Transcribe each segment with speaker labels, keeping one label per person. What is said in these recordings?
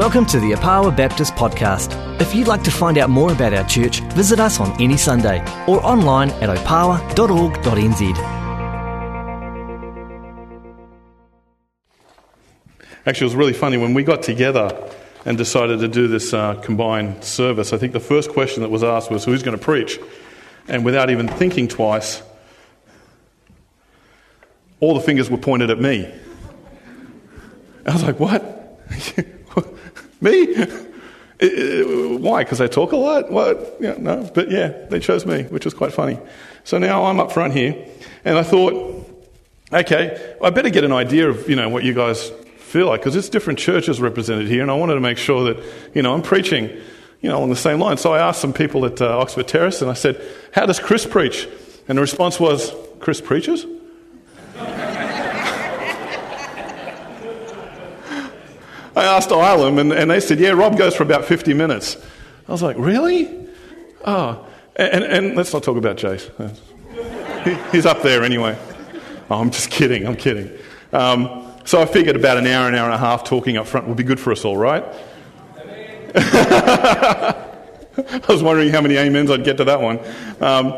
Speaker 1: Welcome to the Opawa Baptist Podcast. If you'd like to find out more about our church, visit us on any Sunday or online at opawa.org.nz.
Speaker 2: Actually, it was really funny when we got together and decided to do this uh, combined service. I think the first question that was asked was, Who's going to preach? And without even thinking twice, all the fingers were pointed at me. I was like, What? Me? Why? Because I talk a lot? What? Yeah, no. But yeah, they chose me, which was quite funny. So now I'm up front here, and I thought, okay, I better get an idea of you know what you guys feel like because it's different churches represented here, and I wanted to make sure that you know I'm preaching, you know, on the same line. So I asked some people at uh, Oxford Terrace, and I said, "How does Chris preach?" And the response was, "Chris preaches." I asked Ilam, and, and they said, yeah, Rob goes for about 50 minutes. I was like, really? Oh, and, and let's not talk about Jace. He, he's up there anyway. Oh, I'm just kidding, I'm kidding. Um, so I figured about an hour, an hour and a half talking up front would be good for us all, right? I was wondering how many amens I'd get to that one. Um,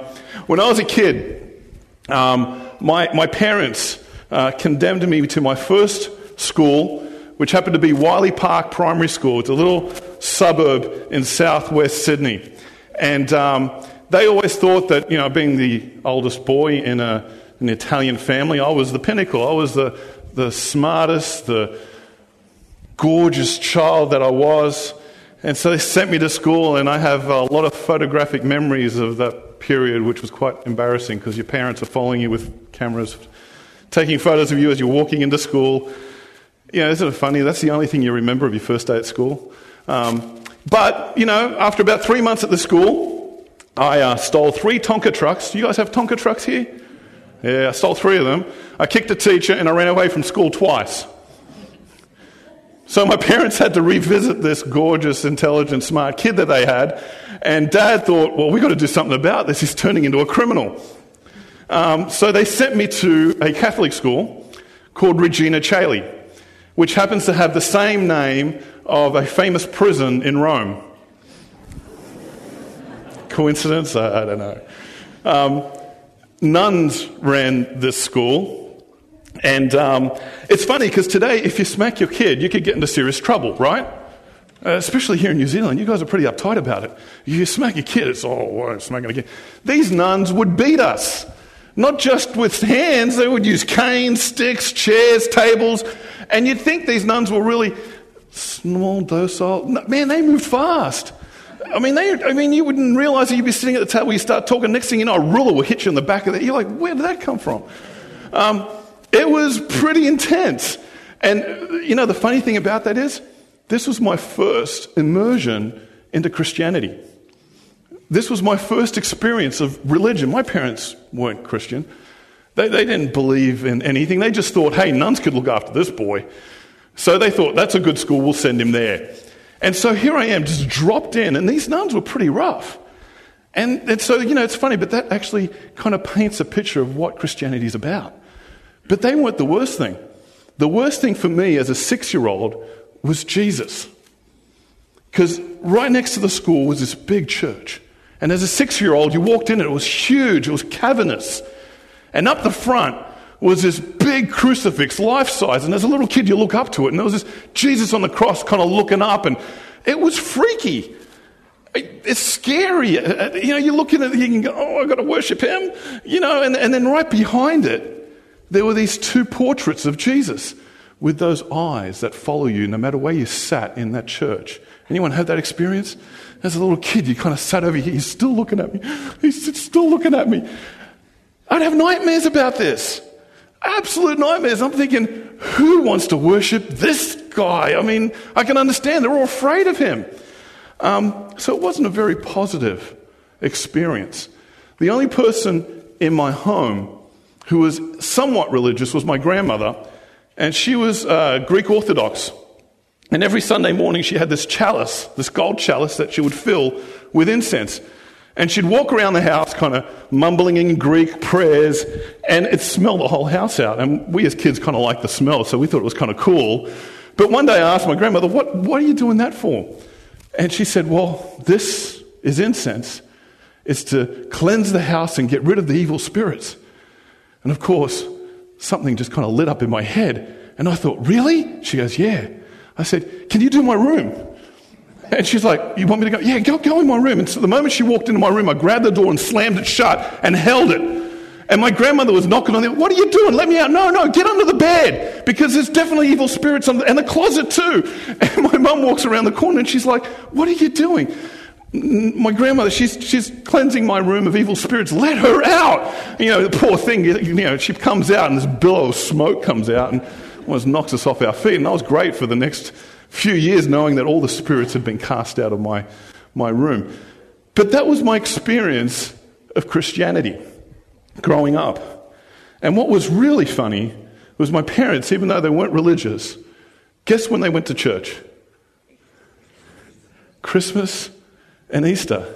Speaker 2: when I was a kid, um, my, my parents uh, condemned me to my first school which happened to be Wiley Park Primary School. It's a little suburb in southwest Sydney. And um, they always thought that, you know, being the oldest boy in a, an Italian family, I was the pinnacle. I was the, the smartest, the gorgeous child that I was. And so they sent me to school, and I have a lot of photographic memories of that period, which was quite embarrassing because your parents are following you with cameras, taking photos of you as you're walking into school. You know, isn't it funny? That's the only thing you remember of your first day at school. Um, but, you know, after about three months at the school, I uh, stole three Tonka trucks. Do you guys have Tonka trucks here? Yeah, I stole three of them. I kicked a teacher and I ran away from school twice. So my parents had to revisit this gorgeous, intelligent, smart kid that they had. And dad thought, well, we've got to do something about this. He's turning into a criminal. Um, so they sent me to a Catholic school called Regina Caeli which happens to have the same name of a famous prison in Rome. Coincidence? I, I don't know. Um, nuns ran this school. And um, it's funny because today, if you smack your kid, you could get into serious trouble, right? Uh, especially here in New Zealand, you guys are pretty uptight about it. You smack your kid, it's, oh, well, smacking a kid. These nuns would beat us. Not just with hands, they would use canes, sticks, chairs, tables. And you'd think these nuns were really small, docile. Man, they moved fast. I mean, they, I mean, you wouldn't realize that you'd be sitting at the table, you start talking, next thing you know, a ruler will hit you in the back of it. You're like, where did that come from? Um, it was pretty intense. And, you know, the funny thing about that is, this was my first immersion into Christianity. This was my first experience of religion. My parents weren't Christian. They, they didn't believe in anything. They just thought, hey, nuns could look after this boy. So they thought, that's a good school, we'll send him there. And so here I am, just dropped in, and these nuns were pretty rough. And, and so, you know, it's funny, but that actually kind of paints a picture of what Christianity is about. But they weren't the worst thing. The worst thing for me as a six year old was Jesus. Because right next to the school was this big church. And as a six year old, you walked in and it was huge, it was cavernous. And up the front was this big crucifix, life size. And as a little kid, you look up to it, and there was this Jesus on the cross kind of looking up, and it was freaky. It's scary. Uh, uh, you know, you're looking at it, you can go, oh, I've got to worship him. You know, and, and then right behind it, there were these two portraits of Jesus with those eyes that follow you no matter where you sat in that church. Anyone had that experience? As a little kid, you kind of sat over here, he's still looking at me. He's still looking at me. I'd have nightmares about this. Absolute nightmares. I'm thinking, who wants to worship this guy? I mean, I can understand. They're all afraid of him. Um, so it wasn't a very positive experience. The only person in my home who was somewhat religious was my grandmother, and she was uh, Greek Orthodox. And every Sunday morning, she had this chalice, this gold chalice that she would fill with incense. And she'd walk around the house kind of mumbling in Greek prayers, and it smelled the whole house out. And we as kids kind of liked the smell, so we thought it was kind of cool. But one day I asked my grandmother, what, what are you doing that for? And she said, Well, this is incense. It's to cleanse the house and get rid of the evil spirits. And of course, something just kind of lit up in my head. And I thought, Really? She goes, Yeah. I said, Can you do my room? And she's like, You want me to go? Yeah, go, go in my room. And so the moment she walked into my room, I grabbed the door and slammed it shut and held it. And my grandmother was knocking on the What are you doing? Let me out. No, no, get under the bed because there's definitely evil spirits the, and the closet too. And my mum walks around the corner and she's like, What are you doing? My grandmother, she's, she's cleansing my room of evil spirits. Let her out. You know, the poor thing, you know, she comes out and this billow of smoke comes out and almost knocks us off our feet. And that was great for the next few years knowing that all the spirits had been cast out of my, my room. But that was my experience of Christianity growing up. And what was really funny was my parents, even though they weren't religious, guess when they went to church? Christmas and Easter.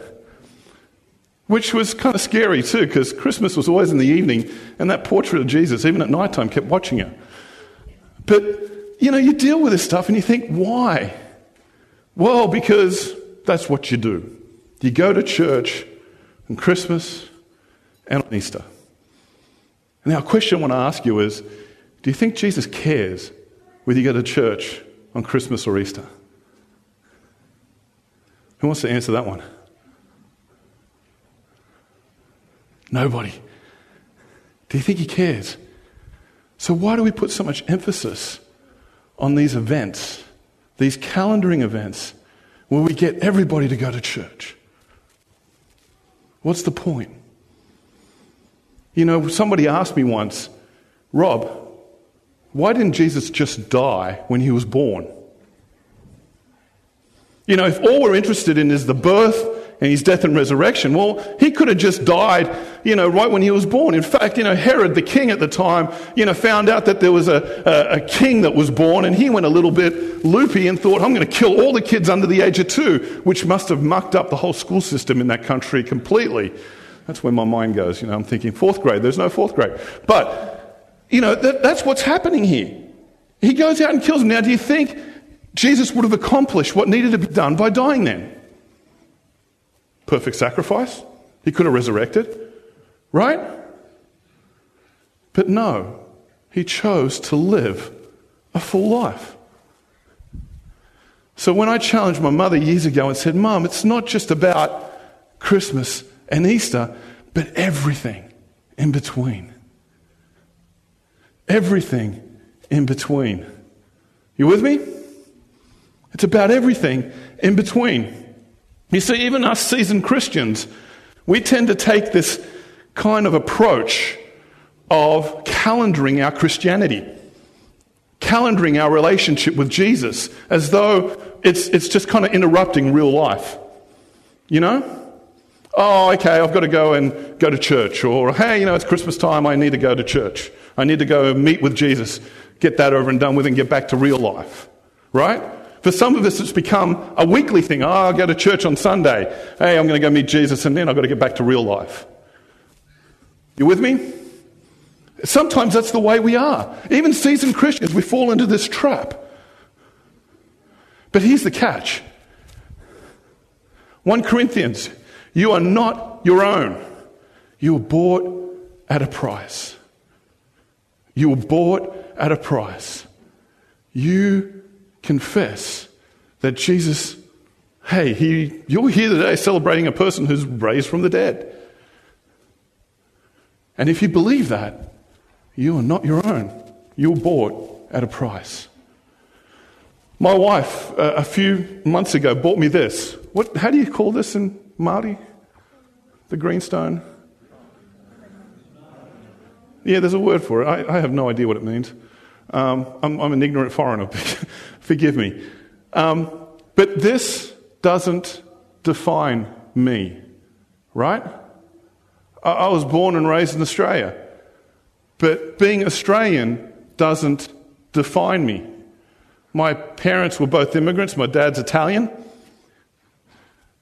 Speaker 2: Which was kind of scary too, because Christmas was always in the evening, and that portrait of Jesus, even at night time, kept watching it. But, you know, you deal with this stuff and you think, why? Well, because that's what you do. You go to church on Christmas and on Easter. Now, a question I want to ask you is do you think Jesus cares whether you go to church on Christmas or Easter? Who wants to answer that one? Nobody. Do you think he cares? So, why do we put so much emphasis on these events, these calendaring events, where we get everybody to go to church? What's the point? You know, somebody asked me once, Rob, why didn't Jesus just die when he was born? You know, if all we're interested in is the birth and his death and resurrection, well, he could have just died, you know, right when he was born. In fact, you know, Herod, the king at the time, you know, found out that there was a, a, a king that was born and he went a little bit loopy and thought, I'm going to kill all the kids under the age of two, which must have mucked up the whole school system in that country completely. That's where my mind goes. You know, I'm thinking fourth grade. There's no fourth grade. But, you know, that, that's what's happening here. He goes out and kills them. Now, do you think Jesus would have accomplished what needed to be done by dying then? Perfect sacrifice? He could have resurrected, right? But no, he chose to live a full life. So when I challenged my mother years ago and said, Mom, it's not just about Christmas and Easter, but everything in between. Everything in between. You with me? It's about everything in between. You see, even us seasoned Christians, we tend to take this kind of approach of calendaring our Christianity, calendaring our relationship with Jesus, as though it's, it's just kind of interrupting real life. You know? oh, okay, I've got to go and go to church. Or, hey, you know, it's Christmas time, I need to go to church. I need to go meet with Jesus, get that over and done with, and get back to real life. Right? For some of us, it's become a weekly thing. Oh, I'll go to church on Sunday. Hey, I'm going to go meet Jesus, and then I've got to get back to real life. You with me? Sometimes that's the way we are. Even seasoned Christians, we fall into this trap. But here's the catch 1 Corinthians you are not your own. You were bought at a price. You were bought at a price. You confess that Jesus, hey, he, you're here today celebrating a person who's raised from the dead. And if you believe that, you are not your own. You were bought at a price. My wife, uh, a few months ago, bought me this. What, how do you call this in Māori? The greenstone? Yeah, there's a word for it. I, I have no idea what it means. Um, I'm, I'm, an ignorant foreigner. Forgive me. Um, but this doesn't define me, right? I, I was born and raised in Australia. But being Australian doesn't define me. My parents were both immigrants. My dad's Italian.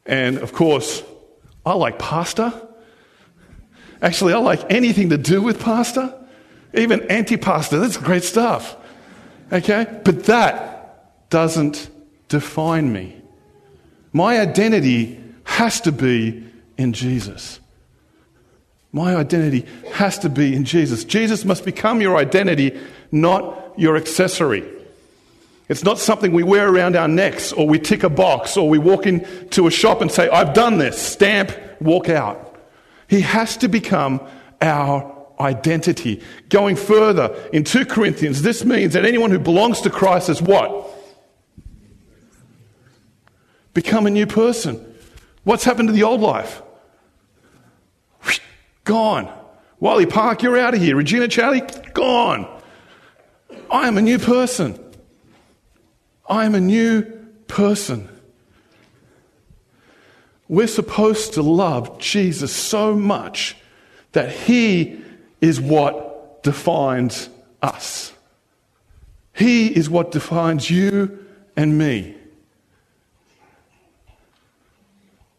Speaker 2: And of course, I like pasta. Actually, I like anything to do with pasta, even antipasta. That's great stuff. Okay? But that doesn't define me. My identity has to be in Jesus. My identity has to be in Jesus. Jesus must become your identity, not your accessory. It's not something we wear around our necks or we tick a box or we walk into a shop and say, I've done this, stamp, walk out. He has to become our identity. Going further, in 2 Corinthians, this means that anyone who belongs to Christ is what? Become a new person. What's happened to the old life? Gone. Wiley Park, you're out of here. Regina Caeli, gone. I am a new person. I am a new person. We're supposed to love Jesus so much that He is what defines us. He is what defines you and me.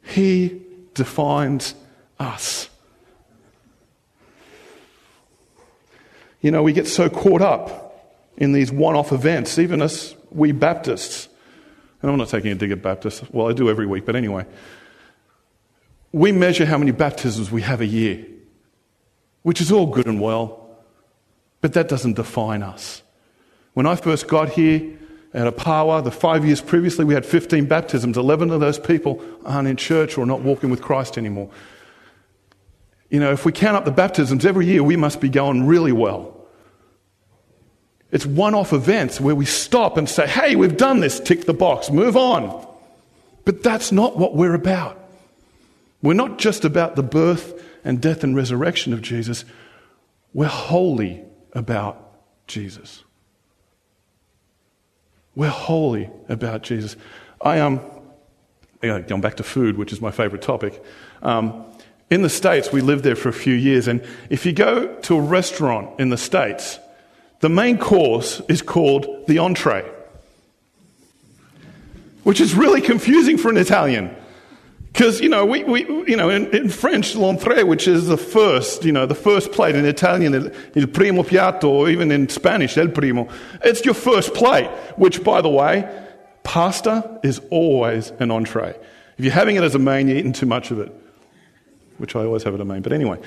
Speaker 2: He defines us. You know, we get so caught up in these one off events, even us, we Baptists. And I'm not taking a dig at Baptists. Well, I do every week, but anyway. We measure how many baptisms we have a year, which is all good and well, but that doesn't define us. When I first got here at Opawa, the five years previously, we had 15 baptisms. 11 of those people aren't in church or not walking with Christ anymore. You know, if we count up the baptisms every year, we must be going really well. It's one off events where we stop and say, hey, we've done this, tick the box, move on. But that's not what we're about. We're not just about the birth and death and resurrection of Jesus, we're wholly about Jesus. We're wholly about Jesus. I am, um, going back to food, which is my favorite topic. Um, in the States, we lived there for a few years, and if you go to a restaurant in the States, the main course is called the entree, which is really confusing for an Italian. Because, you know, we, we, you know in, in French, l'entrée, which is the first, you know, the first plate. In Italian, il primo piatto, or even in Spanish, el primo. It's your first plate, which, by the way, pasta is always an entree. If you're having it as a main, you're eating too much of it, which I always have it a main. But anyway,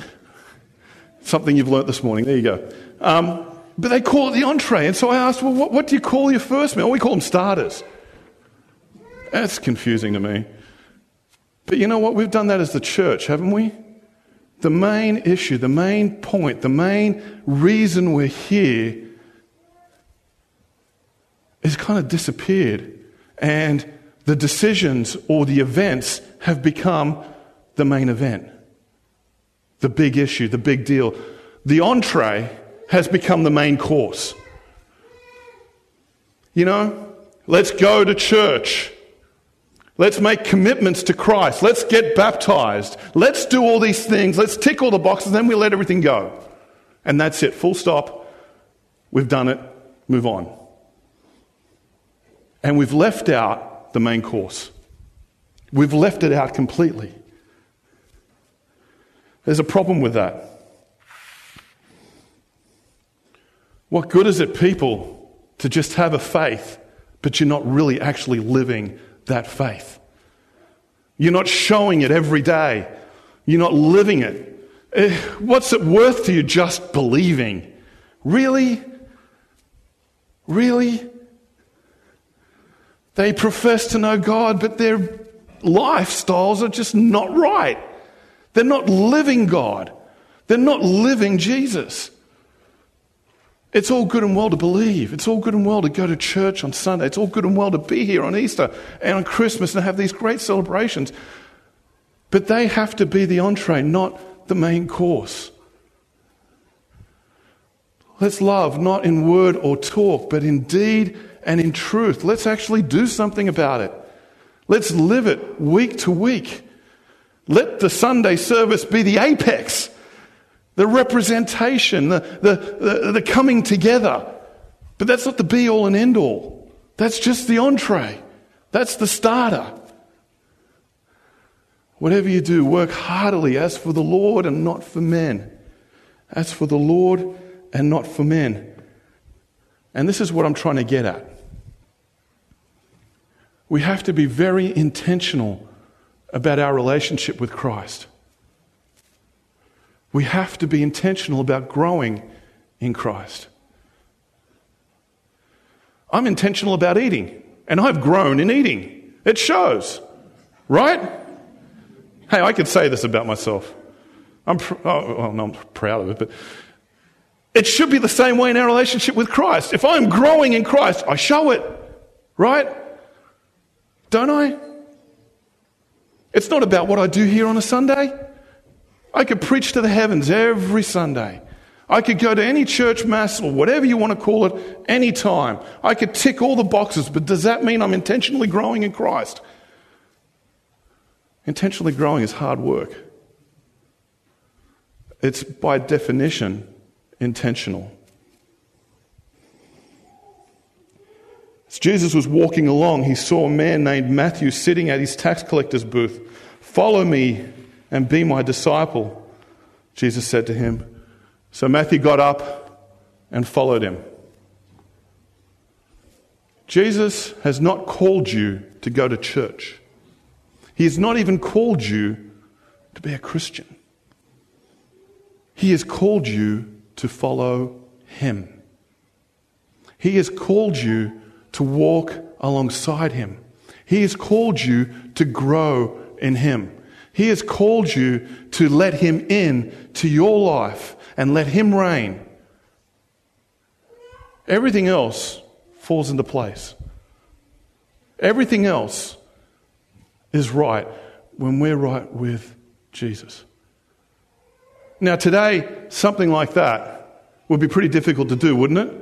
Speaker 2: something you've learnt this morning. There you go. Um, but they call it the entree. And so I asked, well, what, what do you call your first meal? We call them starters. That's confusing to me. But you know what? We've done that as the church, haven't we? The main issue, the main point, the main reason we're here has kind of disappeared. And the decisions or the events have become the main event. The big issue, the big deal. The entree has become the main course. You know, let's go to church. Let's make commitments to Christ. Let's get baptized. Let's do all these things. Let's tick all the boxes, then we let everything go. And that's it. Full stop. We've done it. Move on. And we've left out the main course. We've left it out completely. There's a problem with that. What good is it, people, to just have a faith, but you're not really actually living that faith? You're not showing it every day. You're not living it. Eh, what's it worth to you just believing? Really? Really? They profess to know God, but their lifestyles are just not right. They're not living God. They're not living Jesus. It's all good and well to believe. It's all good and well to go to church on Sunday. It's all good and well to be here on Easter and on Christmas and have these great celebrations. But they have to be the entree, not the main course. Let's love not in word or talk, but in deed and in truth. Let's actually do something about it. Let's live it week to week. Let the Sunday service be the apex the representation, the, the, the, the coming together. But that's not the be all and end all. That's just the entree. That's the starter. Whatever you do, work heartily as for the Lord and not for men. As for the Lord and not for men. And this is what I'm trying to get at. we have to be very intentional about our relationship with Christ. We have to be intentional about growing in Christ. I'm intentional about eating, and I've grown in eating. It shows, right? Hey, I could say this about myself. I'm, pr- oh, well, no, I'm proud of it, but it should be the same way in our relationship with Christ. If I'm growing in Christ, I show it, right? Don't I? It's not about what I do here on a Sunday. I could preach to the heavens every Sunday. I could go to any church mass or whatever you want to call it anytime. I could tick all the boxes, but does that mean I'm intentionally growing in Christ? Intentionally growing is hard work. It's by definition intentional. As Jesus was walking along, he saw a man named Matthew sitting at his tax collector's booth. Follow me and be my disciple, Jesus said to him. So Matthew got up and followed him. Jesus has not called you to go to church. He has not even called you to be a Christian. He has called you to follow Him. He has called you to walk alongside Him. He has called you to grow in Him. He has called you to let Him in to your life and let Him reign. Everything else falls into place. Everything else is right when we're right with Jesus. Now, today, something like that would be pretty difficult to do, wouldn't it?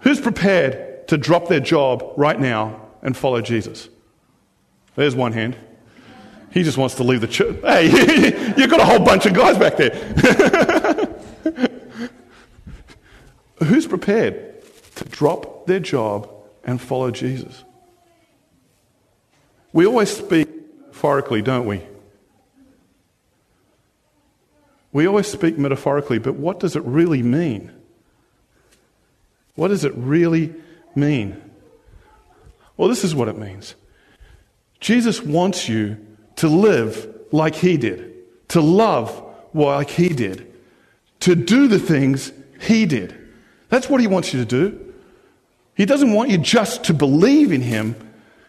Speaker 2: Who's prepared to drop their job right now and follow Jesus? There's one hand. He just wants to leave the church. Hey, you've got a whole bunch of guys back there. Who's prepared to drop their job and follow Jesus? We always speak metaphorically, don't we? We always speak metaphorically, but what does it really mean? What does it really mean? Well, this is what it means Jesus wants you to live like he did, to love like he did, to do the things he did. That's what he wants you to do. He doesn't want you just to believe in him.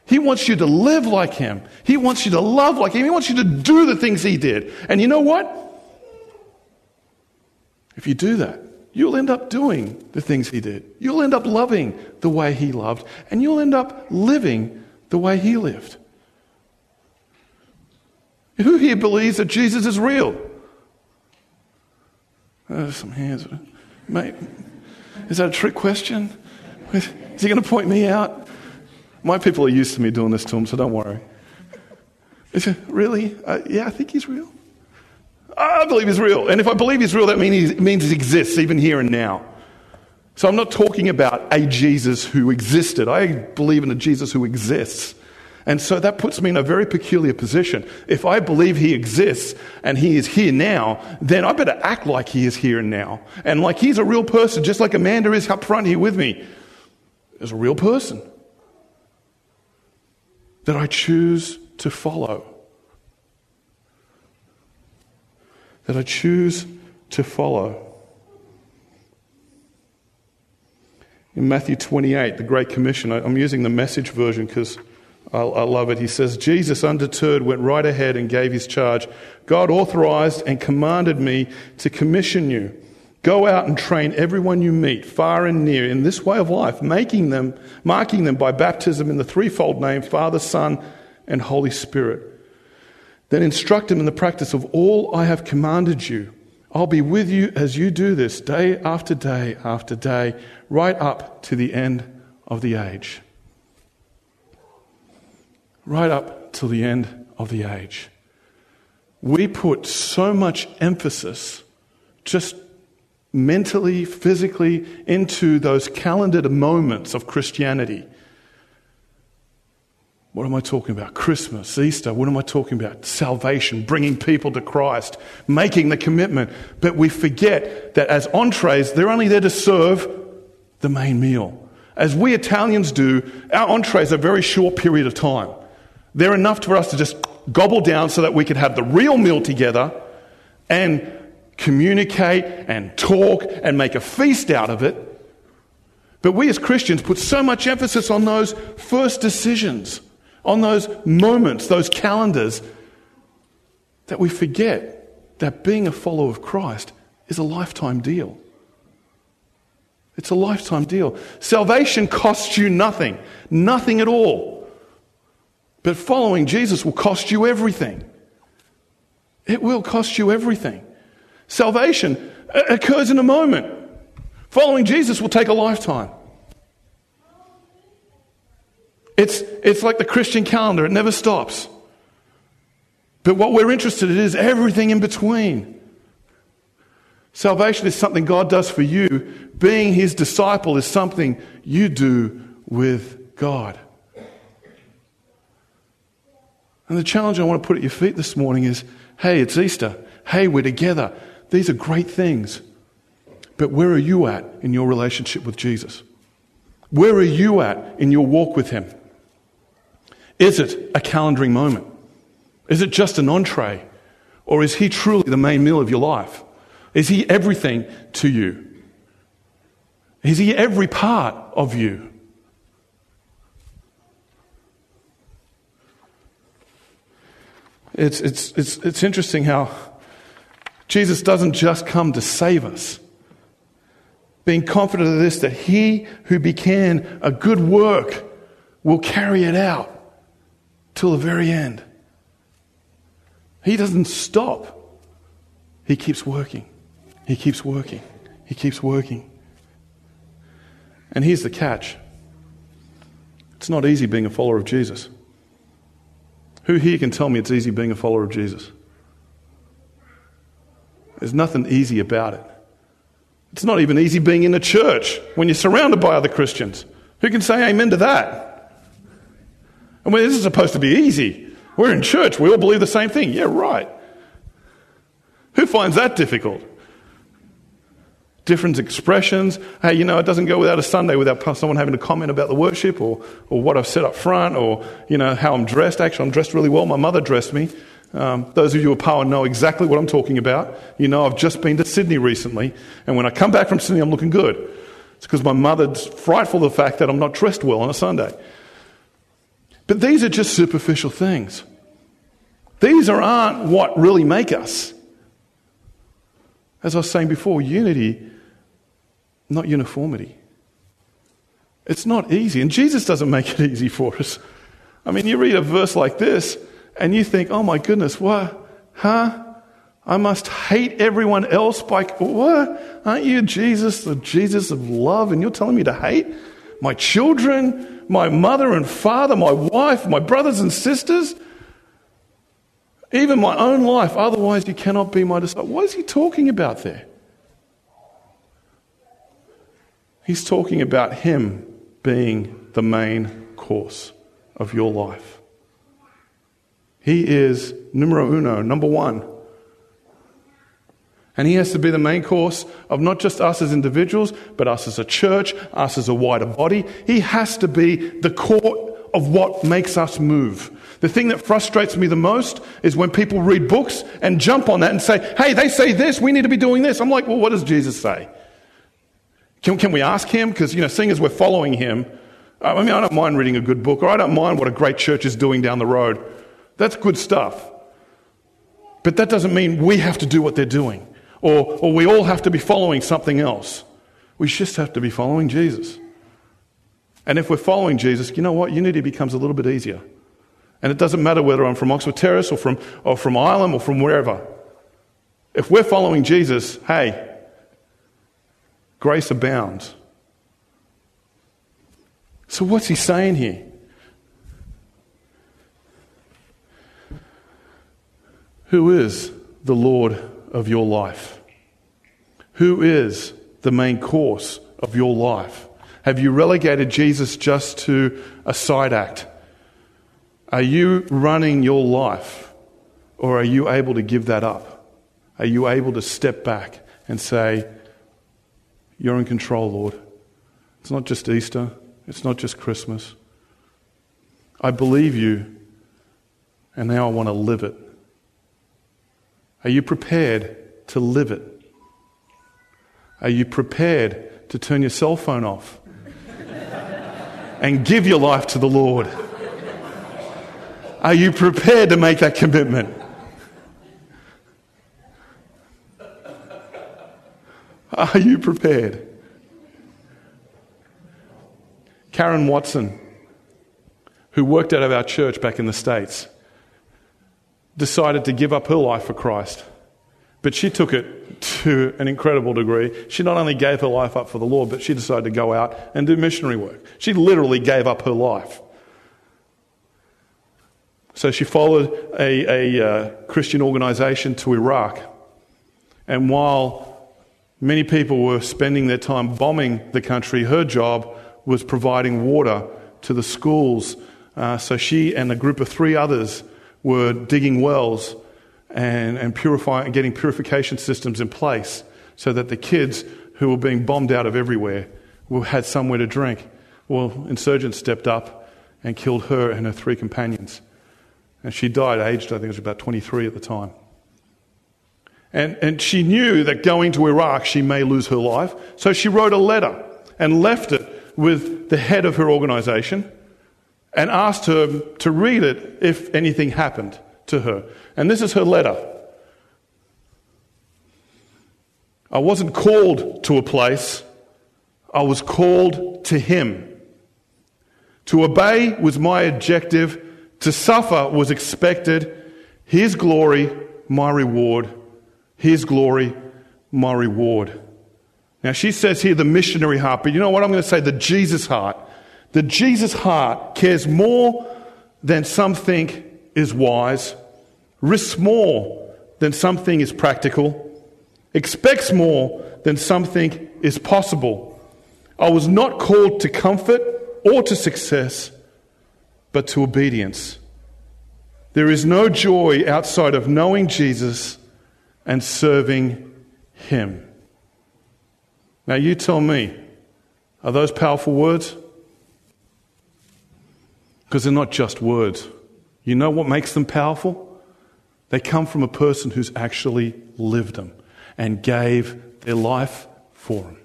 Speaker 2: He wants you to live like him. He wants you to love like him. He wants you to do the things he did. And you know what? If you do that, you'll end up doing the things he did. You'll end up loving the way he loved. And you'll end up living the way he lived. Who here believes that Jesus is real? Oh, some hands. Mate, is that a trick question? Is he going to point me out? My people are used to me doing this to him, so don't worry. Is it really? Uh, yeah, I think he's real. I believe he's real. And if I believe he's real, that means means he exists even here and now. So I'm not talking about a Jesus who existed. I believe in a Jesus who exists. And so that puts me in a very peculiar position. If I believe he exists and he is here now, then I better act like he is here and now. And like he's a real person, just like Amanda is up front here with me, is a real person that I choose to follow. That I choose to follow. In Matthew 28, the Great Commission, I'm using the message version because I, I love it. He says, Jesus, undeterred, went right ahead and gave his charge. God authorized and commanded me to commission you. Go out and train everyone you meet, far and near, in this way of life, making them, marking them by baptism in the threefold name, Father, Son, and Holy Spirit. Then instruct them in the practice of all I have commanded you. I'll be with you as you do this, day after day after day, right up to the end of the age right up till the end of the age. We put so much emphasis, just mentally, physically, into those calendared moments of Christianity. What am I talking about? Christmas, Easter. What am I talking about? Salvation, bringing people to Christ, making the commitment. But we forget that as entrees, they're only there to serve the main meal. as we Italians do, our entrees are a very short period of time. They're enough for us to just gobble down so that we can have the real meal together and communicate and talk and make a feast out of it. But we as Christians put so much emphasis on those first decisions, on those moments, those calendars, that we forget that being a follower of Christ is a lifetime deal. It's a lifetime deal. Salvation costs you nothing, nothing at all. But following Jesus will cost you everything. It will cost you everything. Salvation occurs in a moment. Following Jesus will take a lifetime. It's, it's like the Christian calendar, it never stops. But what we're interested in is everything in between. Salvation is something God does for you. Being his disciple is something you do with God. And the challenge I want to put at your feet this morning is hey, it's Easter. Hey, we're together. These are great things. But where are you at in your relationship with Jesus? Where are you at in your walk with Him? Is it a calendaring moment? Is it just an entree? Or is He truly the main meal of your life? Is He everything to you? Is He every part of you? It's, it's, it's, it's interesting how Jesus doesn't just come to save us. Being confident of this, that he who began a good work will carry it out till the very end. He doesn't stop. He keeps working. He keeps working. He keeps working. And here's the catch it's not easy being a follower of Jesus. Who here can tell me it's easy being a follower of Jesus? There's nothing easy about it. It's not even easy being in a church when you're surrounded by other Christians. Who can say amen to that? I mean, this is supposed to be easy. We're in church, we all believe the same thing. Yeah, right. Who finds that difficult? Different expressions. Hey, you know, it doesn't go without a Sunday without someone having to comment about the worship or, or what I've said up front or, you know, how I'm dressed. Actually, I'm dressed really well. My mother dressed me. Um, those of you who are power know exactly what I'm talking about. You know, I've just been to Sydney recently, and when I come back from Sydney, I'm looking good. It's because my mother's frightful the fact that I'm not dressed well on a Sunday. But these are just superficial things. These are, aren't what really make us. As I was saying before, unity, not uniformity. It's not easy, and Jesus doesn't make it easy for us. I mean, you read a verse like this, and you think, oh my goodness, what? Huh? I must hate everyone else by what? Aren't you Jesus, the Jesus of love, and you're telling me to hate my children, my mother and father, my wife, my brothers and sisters, even my own life? Otherwise, you cannot be my disciple. What is he talking about there? He's talking about him being the main course of your life. He is numero uno, number one. And he has to be the main course of not just us as individuals, but us as a church, us as a wider body. He has to be the core of what makes us move. The thing that frustrates me the most is when people read books and jump on that and say, hey, they say this, we need to be doing this. I'm like, well, what does Jesus say? Can, can we ask him? Because, you know, seeing as we're following him, I mean, I don't mind reading a good book, or I don't mind what a great church is doing down the road. That's good stuff. But that doesn't mean we have to do what they're doing or, or we all have to be following something else. We just have to be following Jesus. And if we're following Jesus, you know what? Unity becomes a little bit easier. And it doesn't matter whether I'm from Oxford Terrace or from, or from Ilam or from wherever. If we're following Jesus, hey, grace abounds. So, what's he saying here? Who is the Lord of your life? Who is the main course of your life? Have you relegated Jesus just to a side act? Are you running your life or are you able to give that up? Are you able to step back and say, You're in control, Lord? It's not just Easter, It's not just Christmas. I believe you, and now I want to live it. Are you prepared to live it? Are you prepared to turn your cell phone off and give your life to the Lord? Are you prepared to make that commitment? Are you prepared? Karen Watson, who worked out of our church back in the States, decided to give up her life for Christ. But she took it to an incredible degree. She not only gave her life up for the Lord, but she decided to go out and do missionary work. She literally gave up her life. So she followed a, a uh, Christian organization to Iraq. And while many people were spending their time bombing the country, her job was providing water to the schools. Uh, so she and a group of three others were digging wells and, and purifying and getting purification systems in place so that the kids who were being bombed out of everywhere had somewhere to drink. Well, insurgents stepped up and killed her and her three companions. And she died aged, I think it was about 23 at the time. And, and she knew that going to Iraq, she may lose her life. So she wrote a letter and left it with the head of her organization and asked her to read it if anything happened to her. And this is her letter. I wasn't called to a place, I was called to Him. To obey was my objective, to suffer was expected. His glory, my reward. His glory, my reward. Now, she says here the missionary heart, but you know what? I'm going to say the Jesus heart. The Jesus heart cares more than some think is wise, risks more than something is practical, expects more than some think is possible. I was not called to comfort or to success, but to obedience. There is no joy outside of knowing Jesus and serving Him. Now, you tell me, are those powerful words? Because they're not just words. You know what makes them powerful? They come from a person who's actually lived them and gave their life for them.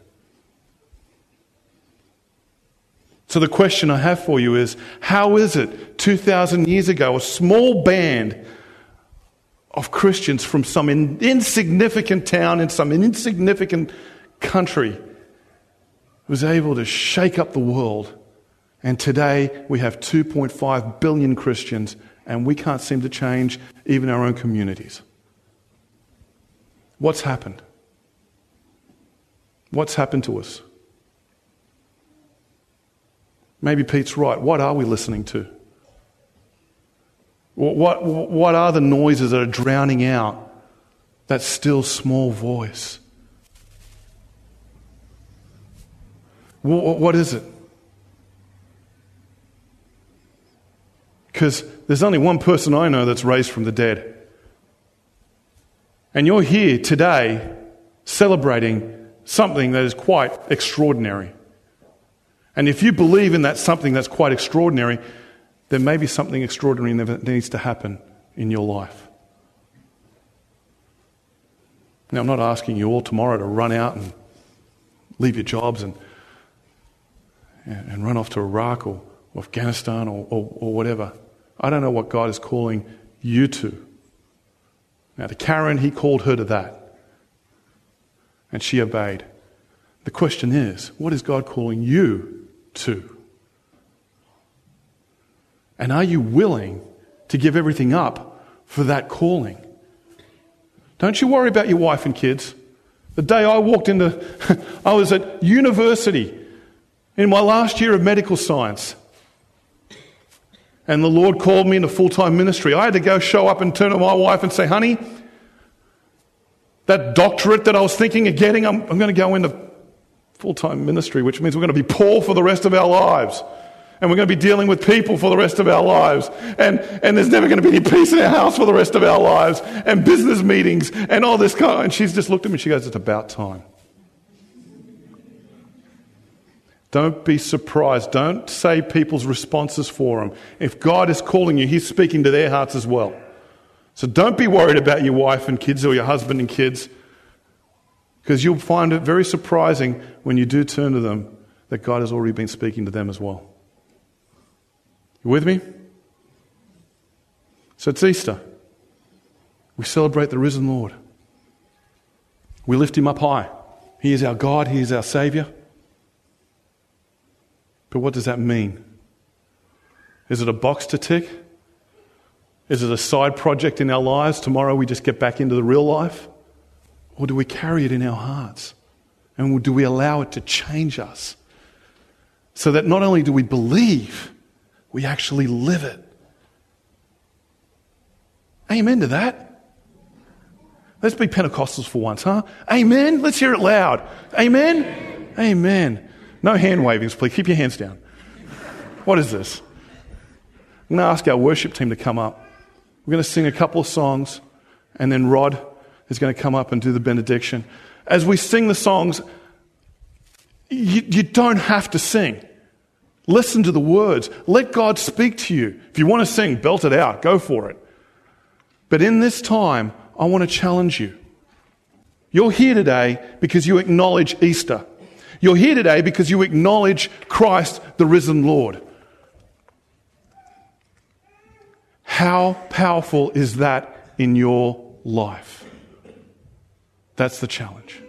Speaker 2: So, the question I have for you is how is it 2,000 years ago, a small band of Christians from some insignificant town in some insignificant country was able to shake up the world. And today we have 2.5 billion Christians, and we can't seem to change even our own communities. What's happened? What's happened to us? Maybe Pete's right. What are we listening to? What, what are the noises that are drowning out that still small voice? What is it? Because there's only one person I know that's raised from the dead. And you're here today celebrating something that is quite extraordinary. And if you believe in that something that's quite extraordinary, there may be something extraordinary that needs to happen in your life. Now, I'm not asking you all tomorrow to run out and leave your jobs and and run off to Iraq or, Afghanistan or, or, or whatever. I don't know what God is calling you to. Now, to Karen, he called her to that. And she obeyed. The question is, what is God calling you to? And are you willing to give everything up for that calling? Don't you worry about your wife and kids. The day I walked into, I was at university in my last year of medical science. And the Lord called me into full time ministry. I had to go show up and turn to my wife and say, honey, that doctorate that I was thinking of getting, I'm, I'm going to go into full time ministry, which means we're going to be poor for the rest of our lives. And we're going to be dealing with people for the rest of our lives. And, and there's never going to be any peace in our house for the rest of our lives. And business meetings and all this kind. And she's just looked at me. And she goes, It's about time. Don't be surprised. Don't say people's responses for them. If God is calling you, He's speaking to their hearts as well. So don't be worried about your wife and kids or your husband and kids, because you'll find it very surprising when you do turn to them that God has already been speaking to them as well. You with me? So it's Easter. We celebrate the risen Lord. We lift him up high. He is our God, he is our Savior. But what does that mean? Is it a box to tick? Is it a side project in our lives? Tomorrow we just get back into the real life? Or do we carry it in our hearts? And do we allow it to change us? So that not only do we believe, we actually live it. Amen to that. Let's be Pentecostals for once, huh? Amen. Let's hear it loud. Amen. Amen. No hand wavings, please. Keep your hands down. What is this? I'm going to ask our worship team to come up. We're going to sing a couple of songs, and then Rod is going to come up and do the benediction. As we sing the songs, you, you don't have to sing. Listen to the words. Let God speak to you. If you want to sing, belt it out. Go for it. But in this time, I want to challenge you. You're here today because you acknowledge Easter. You're here today because you acknowledge Christ, the risen Lord. How powerful is that in your life? That's the challenge.